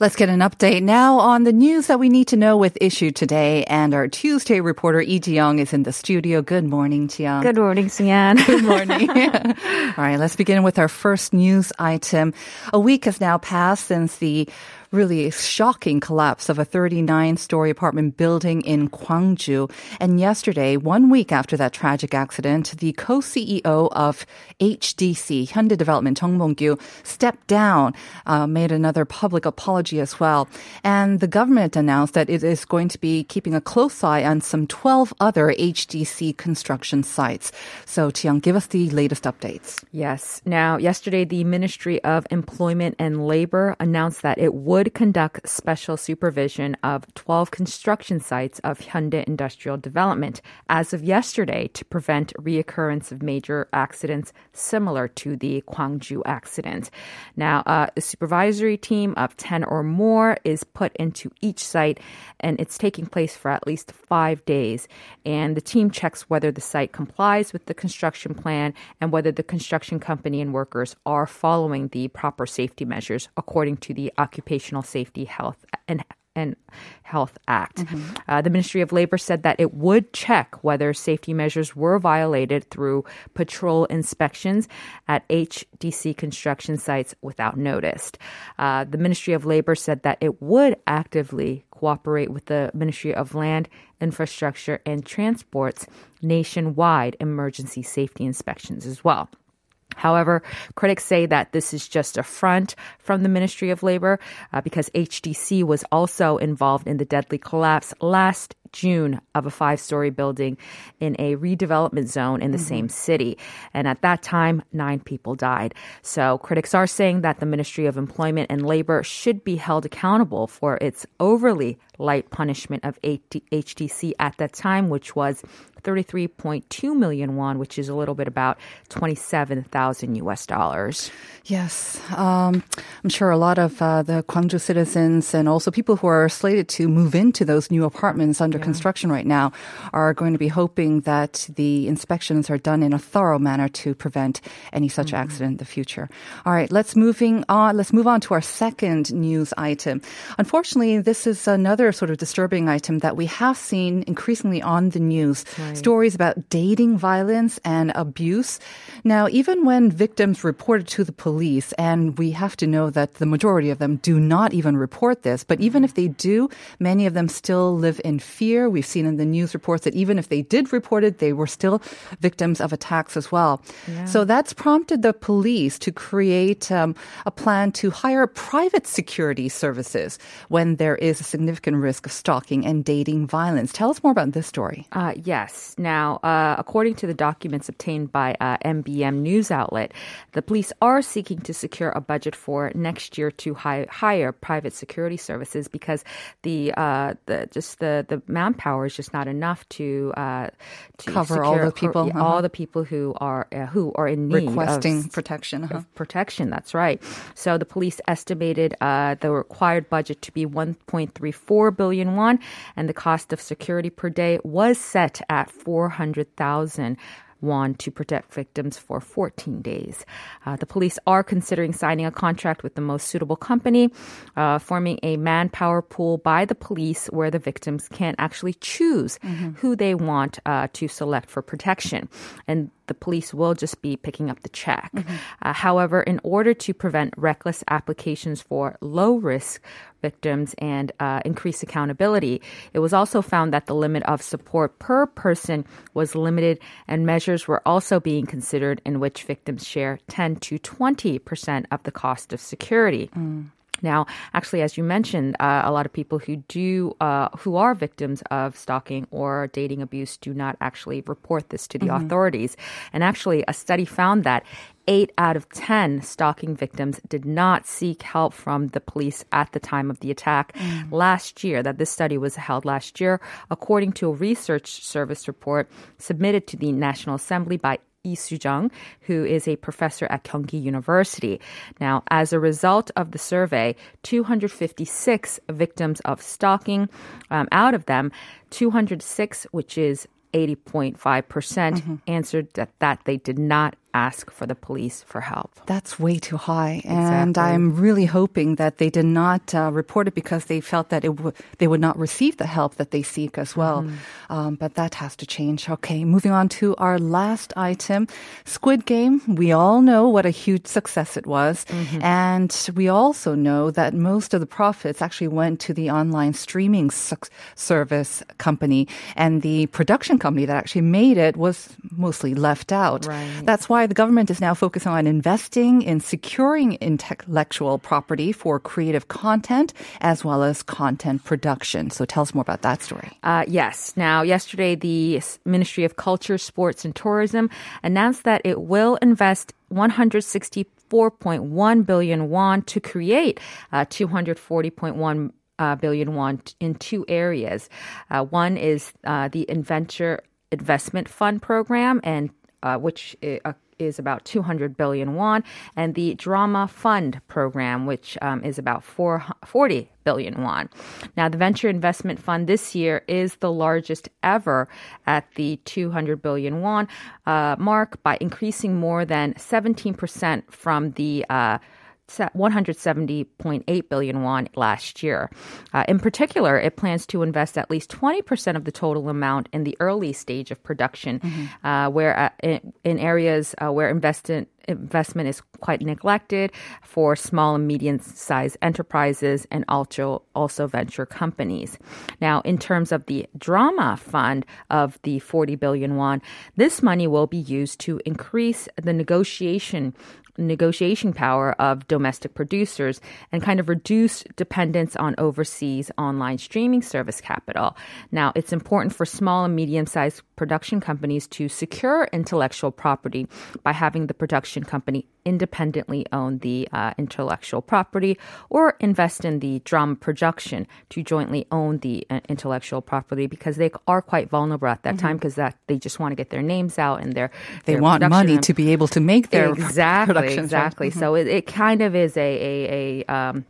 Let's get an update now on the news that we need to know with issue today. And our Tuesday reporter, Lee Ji-young, is in the studio. Good morning, Ji-young. Good morning, Suyan. Good morning. All right, let's begin with our first news item. A week has now passed since the really shocking collapse of a 39 story apartment building in Gwangju. And yesterday, one week after that tragic accident, the co CEO of HDC, Hyundai Development, Chung Mong-gyu, stepped down, uh, made another public apology as well. And the government announced that it is going to be keeping a close eye on some 12 other HDC construction sites. So, Tiang, give us the latest updates. Yes. Now, yesterday, the Ministry of Employment and Labor announced that it would conduct special supervision of 12 construction sites of Hyundai Industrial Development as of yesterday to prevent reoccurrence of major accidents similar to the Gwangju accident. Now, uh, a supervisory team of 10 or more is put into each site and it's taking place for at least five days. And the team checks whether the site complies with the construction plan and whether the construction company and workers are following the proper safety measures according to the Occupational Safety Health and and Health Act. Uh, the Ministry of Labor said that it would check whether safety measures were violated through patrol inspections at HDC construction sites without notice. Uh, the Ministry of Labor said that it would actively cooperate with the Ministry of Land, Infrastructure, and Transport's nationwide emergency safety inspections as well. However, critics say that this is just a front from the Ministry of Labor uh, because HDC was also involved in the deadly collapse last June of a five story building in a redevelopment zone in the same city. And at that time, nine people died. So critics are saying that the Ministry of Employment and Labor should be held accountable for its overly light punishment of HDC at that time, which was 33.2 million won, which is a little bit about 27,000 US dollars. Yes, um, I'm sure a lot of uh, the Gwangju citizens and also people who are slated to move into those new apartments under construction right now are going to be hoping that the inspections are done in a thorough manner to prevent any such accident in the future. All right, let's moving on. Let's move on to our second news item. Unfortunately, this is another sort of disturbing item that we have seen increasingly on the news. Stories about dating violence and abuse. Now, even when victims reported to the police, and we have to know that the majority of them do not even report this, but even if they do, many of them still live in fear. We've seen in the news reports that even if they did report it, they were still victims of attacks as well. So that's prompted the police to create um, a plan to hire private security services when there is a significant risk of stalking and dating violence. Tell us more about this story. Uh, yes. Now, uh, according to the documents obtained by uh, MBN news outlet, the police are seeking to secure a budget for next year to hi- hire private security services because the uh, the just the the manpower is just not enough to uh, to Cover all the people, uh-huh. all the people who are uh, who are in need Requesting of, protection. Uh-huh. of protection. That's right. So the police estimated uh, the required budget to be 1.34 billion won, and the cost of security per day was set at 400,000 won to protect victims for 14 days. Uh, the police are considering signing a contract with the most suitable company, uh, forming a manpower pool by the police where the victims can actually choose who they want uh, to select for protection. And the police will just be picking up the check. Uh, however, in order to prevent reckless applications for low risk victims and uh, increase accountability, it was also found that the limit of support per person was limited, and measures were also being considered in which victims share 10 to 20 percent of the cost of security. Now, actually, as you mentioned, uh, a lot of people who do, uh, who are victims of stalking or dating abuse do not actually report this to the mm-hmm. authorities. And actually, a study found that eight out of 10 stalking victims did not seek help from the police at the time of the attack mm. last year, that this study was held last year, according to a research service report submitted to the National Assembly by Lee Soo-jung, who is a professor at Kyunghee University. Now, as a result of the survey, 256 victims of stalking, um, out of them, 206, which is 80.5%, percent mm hmm answered that, that they did not ask for the police for help. That's way too high. And. I'm really hoping that they did not uh, report it because they felt that it w- they would not receive the help that they seek as well. Mm-hmm. Um, but that has to change. Okay, moving on to our last item Squid Game. We all know what a huge success it was. Mm-hmm. And we also know that most of the profits actually went to the online streaming su- service company. And the production company that actually made it was mostly left out. Right. That's why the government is now focusing on investing in securing intellectual property for creative content as well as content production. So tell us more about that story. Uh, yes. Now, yesterday, the Ministry of Culture, Sports, and Tourism announced that it will invest 160 4.1 billion won to create uh, 240.1 uh, billion won in two areas. Uh, one is uh, the Inventure Investment Fund program, and uh, which uh, is about 200 billion won, and the Drama Fund program, which um, is about 40 billion won. Now, the venture investment fund this year is the largest ever at the 200 billion won uh, mark by increasing more than 17% from the uh, 170.8 billion won last year. Uh, in particular, it plans to invest at least 20% of the total amount in the early stage of production, mm-hmm. uh, where uh, in, in, areas uh, where investment investment is quite neglected for small and medium sized enterprises and also also venture companies. Now, in terms of the drama fund of the 40 billion won, this money will be used to increase the negotiation negotiation power of domestic producers and kind of reduce dependence on overseas online streaming service capital. Now, it's important for small and medium sized production companies to secure intellectual property by having the production company independently own the uh, intellectual property or invest in the drama production to jointly own the uh, intellectual property because they are quite vulnerable at that mm-hmm. time because that they just want to get their names out and their they their want money to be able to make their exactly exactly. Right? Mm-hmm. So it, it, kind of is a a, a um,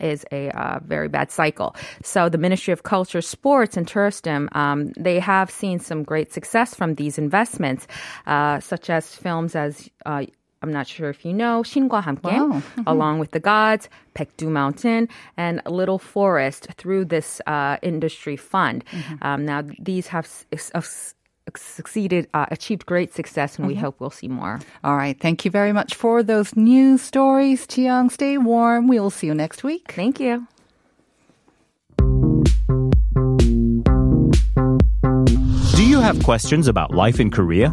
is a uh, very bad cycle. So the Ministry of Culture, Sports, and Tourism, um, they have seen some great success from these investments, uh, such as films as. Uh, I'm not sure if you know, 신과 함께, wow. mm-hmm. along with the gods, Baekdu Mountain, and Little Forest through this uh, industry fund. Mm-hmm. Um, now, these have s- s- succeeded, uh, achieved great success, and mm-hmm. we hope we'll see more. All right. Thank you very much for those news stories. Chiang, stay warm. We'll see you next week. Thank you. Do you have questions about life in Korea?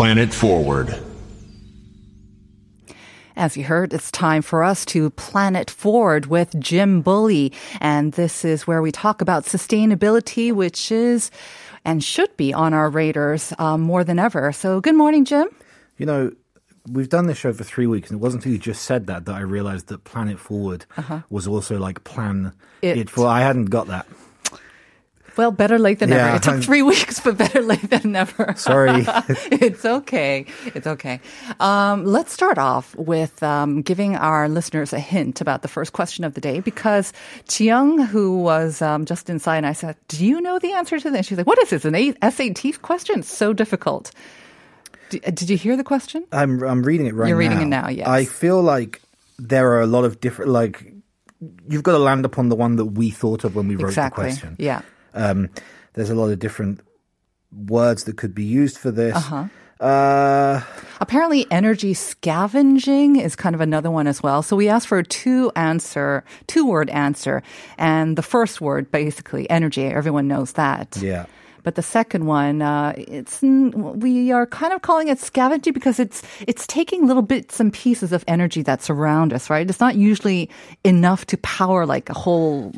Planet Forward. As you heard, it's time for us to planet forward with Jim Bully. And this is where we talk about sustainability, which is and should be on our radars um, more than ever. So, good morning, Jim. You know, we've done this show for three weeks, and it wasn't until you just said that that I realized that Planet Forward was also like plan It. it. for. I hadn't got that. Well, better late than Yeah, never. It took I'm- three weeks, but better late than never. Sorry. it's okay. It's okay. Um, let's start off with um, giving our listeners a hint about the first question of the day because Chiyoung, who was um, just inside, and I said, "Do you know the answer to this?" She's like, "What is this? An A- SAT question? It's so difficult." D- uh, did you hear the question? I'm I'm reading it right You're now. reading it now, yes. I feel like there are a lot of different like you've got to land upon the one that we thought of when we wrote exactly. the question. Yeah. Um, there's a lot of different words that could be used for this. Uh-huh. Uh, Apparently, energy scavenging is kind of another one as well. So we asked for a two answer, two word answer. And the first word, basically, energy, everyone knows that. yeah. But the second one, uh, it's we are kind of calling it scavenging because it's it's taking little bits and pieces of energy that's around us, right? It's not usually enough to power like a whole,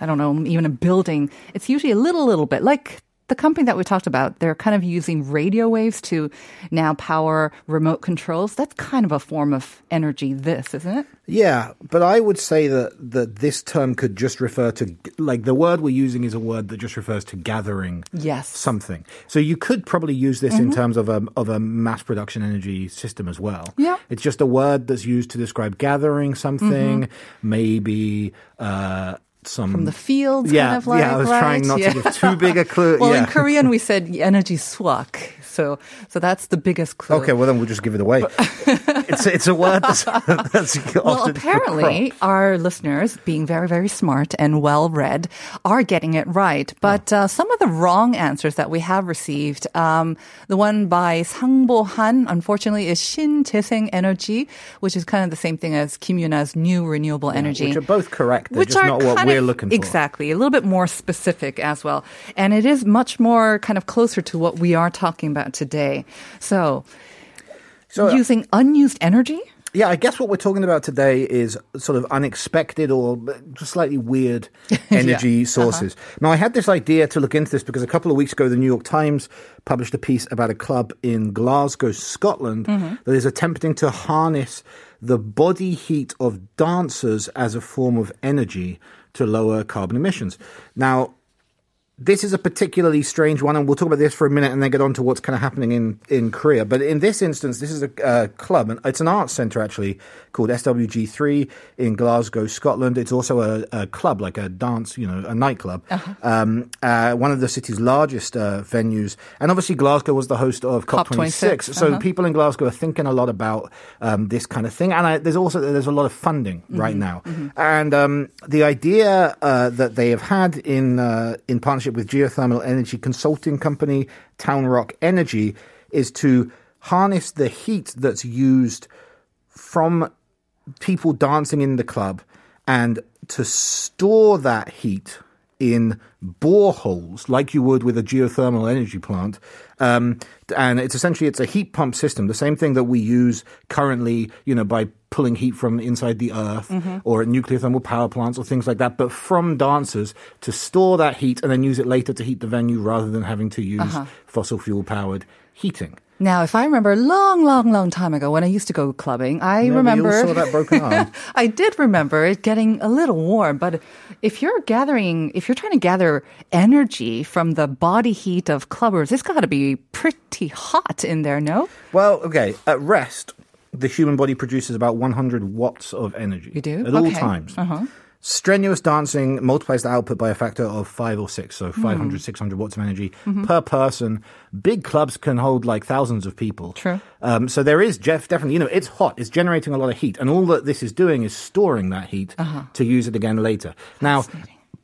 I don't know, even a building. It's usually a little, little bit like. The company that we talked about, they're kind of using radio waves to now power remote controls. That's kind of a form of energy, this, isn't it? Yeah, but I would say that that this term could just refer to like the word we're using is a word that just refers to gathering Yes. something. So you could probably use this in terms of a of a mass production energy system as well. Yeah. It's just a word that's used to describe gathering something, maybe uh some From the fields, yeah, kind of like, yeah, I was right? trying not Yeah. to give too big a clue. Well, yeah. in Korean, we said energy swak. So, so that's the biggest clue. Okay, well then we'll just give it away. it's it's a word that's, that's Well, apparently, our listeners, being very, very smart and well read, are getting it right. But uh, some of the wrong answers that we have received, um, the one by Sang Bo-han, unfortunately, is Shin Jaeseng Energy, which is kind of the same thing as Kim Yuna's new renewable energy. which are both correct. They're which just are not what we're of- looking for. Exactly, a little bit more specific as well, and it is much more kind of closer to what we are talking about today. So, So, uh, using unused energy. Yeah, I guess what we're talking about today is sort of unexpected or just slightly weird energy sources. Now, I had this idea to look into this because a couple of weeks ago, the New York Times published a piece about a club in Glasgow, Scotland, that is attempting to harness the body heat of dancers as a form of energy to lower carbon emissions. Now, this is a particularly strange one, and we'll talk about this for a minute and then get on to what's kind of happening in, in Korea. But in this instance, this is a uh, club, and it's an arts centre actually called SWG3 in Glasgow, Scotland. It's also a, a club, like a dance, you know, a nightclub, um, uh, one of the city's largest uh, venues. And obviously, Glasgow was the host of COP26. COP26, So uh-huh. people in Glasgow are thinking a lot about um, this kind of thing, and I, there's also there's a lot of funding right now. And um, the idea uh, that they have had in uh, in partnership with geothermal energy consulting company Town Rock Energy is to harness the heat that's used from people dancing in the club and to store that heat in boreholes like you would with a geothermal energy plant. Um, and it's essentially it's a heat pump system the same thing that we use currently you know by pulling heat from inside the earth mm-hmm. or at nuclear thermal power plants or things like that but from dancers to store that heat and then use it later to heat the venue rather than having to use uh-huh. fossil fuel powered heating Now, if I remember a long, long, long time ago when I used to go clubbing, I Yeah, remember saw that broken arm. I did remember it getting a little warm, but if you're gathering, if you're trying to gather energy from the body heat of clubbers, it's got to be pretty hot in there, no? Well, okay. At rest, the human body produces about 100 watts of energy. You do? At all Okay. times. Uh-huh. Strenuous dancing multiplies the output by a factor of five or six, so 500, 600 watts of energy per person. Big clubs can hold like thousands of people. True. Um, so there is Jeff definitely, you know, it's hot. It's generating a lot of heat, and all that this is doing is storing that heat to use it again later. Now,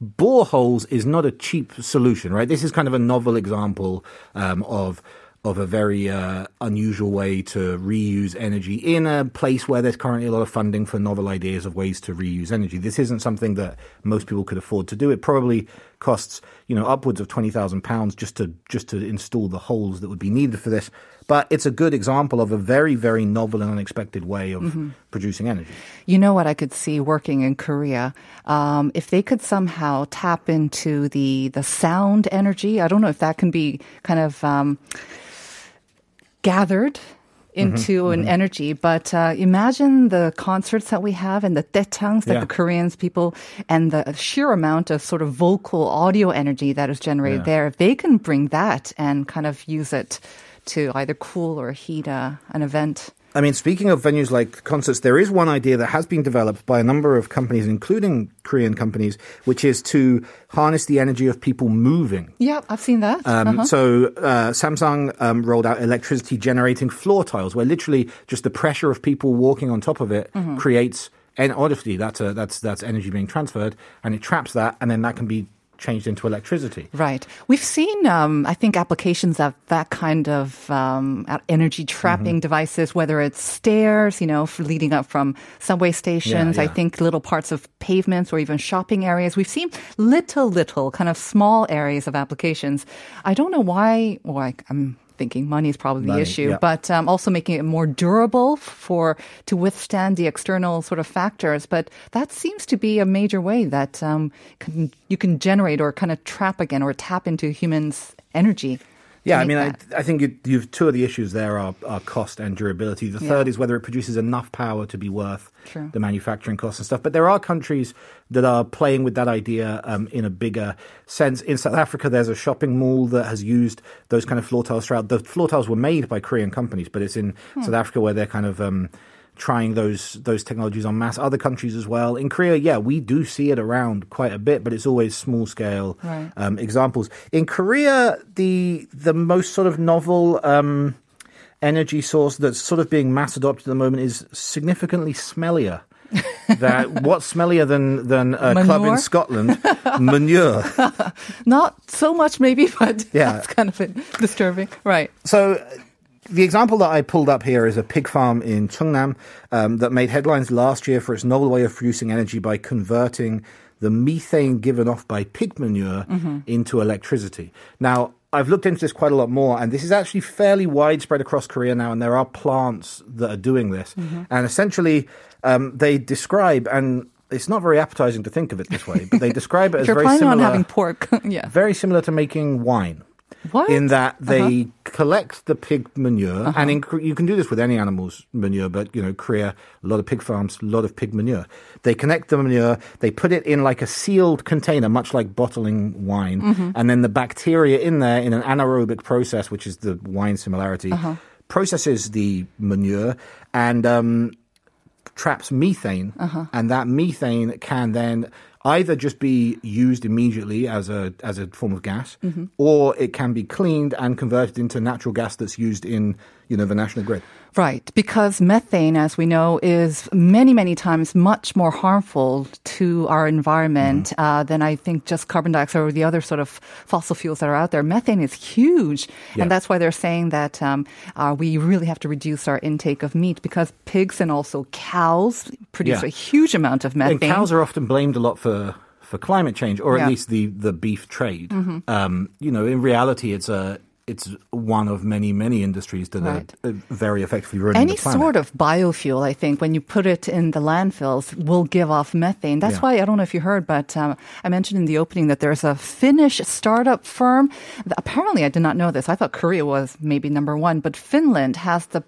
boreholes is not a cheap solution, right? This is kind of a novel example um, of of a very uh, unusual way to reuse energy in a place where there's currently a lot of funding for novel ideas of ways to reuse energy. This isn't something that most people could afford to do. It probably costs you know upwards of twenty thousand pounds just to just to install the holes that would be needed for this. But it's a good example of a very very novel and unexpected way of producing energy. You know what I could see working in Korea? Um, if they could somehow tap into the the sound energy, I don't know if that can be kind of um, gathered into an energy. But uh, imagine the concerts that we have and the daechangs that Yeah. the Koreans people and the sheer amount of sort of vocal audio energy that is generated Yeah. there. If they can bring that and kind of use it to either cool or heat uh, an event. I mean, speaking of venues like concerts, there is one idea that has been developed by a number of companies, including Korean companies, which is to harness the energy of people moving. Yeah, I've seen that. Um, Uh-huh. So uh, Samsung um, rolled out electricity generating floor tiles, where literally just the pressure of people walking on top of it Mm-hmm. creates. And obviously, that's a, that's that's energy being transferred, and it traps that, and then that can be changed into electricity. Right. We've seen, um, I think, applications of that kind of um, energy trapping Mm-hmm. devices, whether it's stairs, you know, leading up from subway stations, I yeah. think little parts of pavements or even shopping areas. We've seen little, little kind of small areas of applications. I don't know why, well, I, I'm thinking money is probably the issue, yeah. but um, also making it more durable for to withstand the external sort of factors. But that seems to be a major way that um, can, you can generate or kind of trap again or tap into humans' energy. Yeah, I mean, I. I think you, you've two of the issues there are, are cost and durability. The third is whether it produces enough power to be worth True. the manufacturing costs and stuff. But there are countries that are playing with that idea um, in a bigger sense. In South Africa, there's a shopping mall that has used those kind of floor tiles throughout. The floor tiles were made by Korean companies, but it's in South Africa where they're kind of. Um, Trying those those technologies on mass, other countries as well. In Korea, yeah, we do see it around quite a bit, but it's always small scale Right. um, examples. In Korea, the the most sort of novel um, energy source that's sort of being mass adopted at the moment is significantly smellier. that what's smellier than than a club in Scotland? Manure. Not so much, maybe, but Yeah. that's kind of disturbing. Right. So the example that I pulled up here is a pig farm in Chungnam um, that made headlines last year for its novel way of producing energy by converting the methane given off by pig manure into electricity. Now, I've looked into this quite a lot more, and this is actually fairly widespread across Korea now, and there are plants that are doing this. And essentially, um, they describe, and it's not very appetizing to think of it this way, but they describe it as very similar having pork, yeah. very similar to making wine. What? In that they Uh-huh. collect the pig manure, and in, you can do this with any animal's manure, but you know, Korea, a lot of pig farms, a lot of pig manure. They connect the manure, they put it in like a sealed container, much like bottling wine, Mm-hmm. and then the bacteria in there, in an anaerobic process, which is the wine similarity, Uh-huh. processes the manure and um, traps methane, Uh-huh. and that methane can then either just be used immediately as a as a form of gas, Mm-hmm. or it can be cleaned and converted into natural gas that's used in you know the national grid. Right, because methane, as we know, is many, many times much more harmful to our environment Mm-hmm. uh, than I think just carbon dioxide or the other sort of fossil fuels that are out there. Methane is huge, Yeah. and that's why they're saying that um, uh, we really have to reduce our intake of meat because pigs and also cows produce Yeah. a huge amount of And methane. cows are often blamed a lot for for climate change, or at Yeah. least the the beef trade. Mm-hmm. Um, you know, in reality, it's a it's one of many many industries that Right. are uh, very effectively ruining Any sort of biofuel, I think, when you put it in the landfills, will give off methane. That's Yeah. why I don't know if you heard, but um, I mentioned in the opening that there's a Finnish startup firm. Apparently, I did not know this. I thought Korea was maybe number one, but Finland has the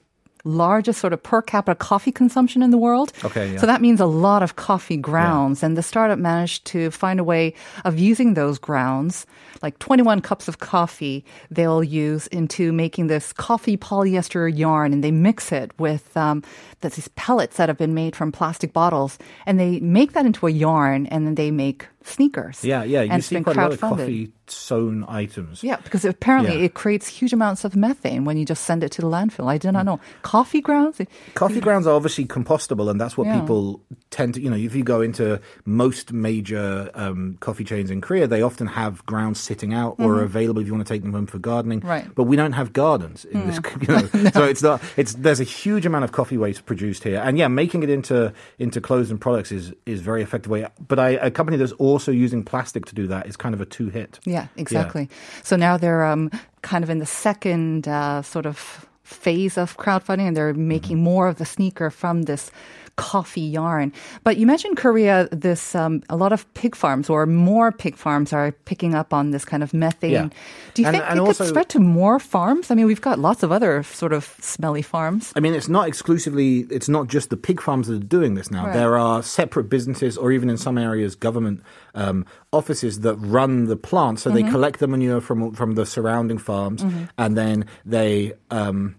largest sort of per capita coffee consumption in the world. Okay, yeah. So that means a lot of coffee grounds. And the startup managed to find a way of using those grounds, like 21 cups of coffee, they'll use into making this coffee polyester yarn. And they mix it with um, these pellets that have been made from plastic bottles. And they make that into a yarn and then they make sneakers. Yeah, yeah, you and see quite a lot of coffee sewn items. Yeah, because apparently Yeah. it creates huge amounts of methane when you just send it to the landfill. I did not mm. know. Coffee grounds? Coffee grounds are obviously compostable, and that's what Yeah. people tend to. You know, if you go into most major um, coffee chains in Korea, they often have grounds sitting out or available if you want to take them home for gardening. Mm-hmm. Right. Mm. But we don't have gardens in this. You know, so it's not. It's there's a huge amount of coffee waste produced here, and yeah, making it into into clothes and products is is very effective way. But I, a company that's also using plastic to do that is kind of a two hit. Yeah, exactly. So now they're um, kind of in the second uh, sort of phase of crowdfunding, and they're making more of the sneaker from this coffee yarn. But you mentioned Korea, this um, a lot of pig farms or more pig farms are picking up on this kind of methane. Yeah. Do you And- think and it also- could spread to more farms? I mean, we've got lots of other sort of smelly farms. I mean, it's not exclusively, it's not just the pig farms that are doing this now. Right. There are separate businesses, or even in some areas, government um, offices that run the plants. So they Mm-hmm. collect the manure from from the surrounding farms, and then they. Um,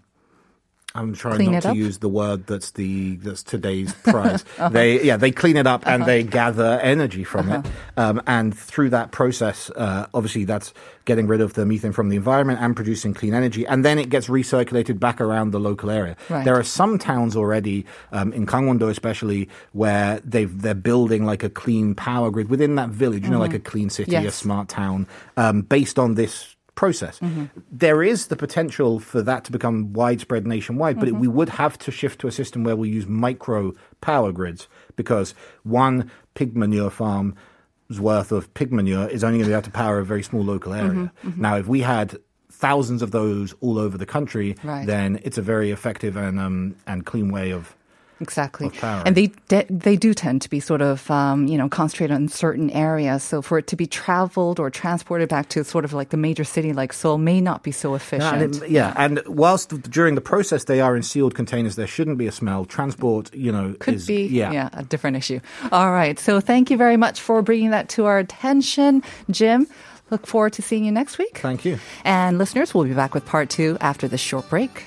I'm trying Clean not to up? use the word that's the that's today's prize. Uh-huh. They yeah they clean it up and they gather energy from it, um, and through that process, uh, obviously that's getting rid of the methane from the environment and producing clean energy, and then it gets recirculated back around the local area. Right. There are some towns already um, in Gangwon-do especially where they've they're building like a clean power grid within that village, you know, like a clean city, a Mm-hmm. Smart town, um, based on this process. Mm-hmm. There is the potential for that to become widespread nationwide, but Mm-hmm. we would have to shift to a system where we use micro power grids because one pig manure farm's worth of pig manure is only going to be able to power a very small local area. Mm-hmm, Now, if we had thousands of those all over the country, Right. then it's a very effective and um, and clean way of Exactly, and they de- they do tend to be sort of um, you know concentrated on certain areas. So for it to be traveled or transported back to sort of like the major city like Seoul may not be so Yeah, efficient. and it- yeah, and whilst during the process they are in sealed containers, there shouldn't be a smell. Transport, you know, could is, be yeah. a different issue. All right, so thank you very much for bringing that to our attention, Jim. Look forward to seeing you next week. Thank you. And listeners, we'll be back with part two after this short break.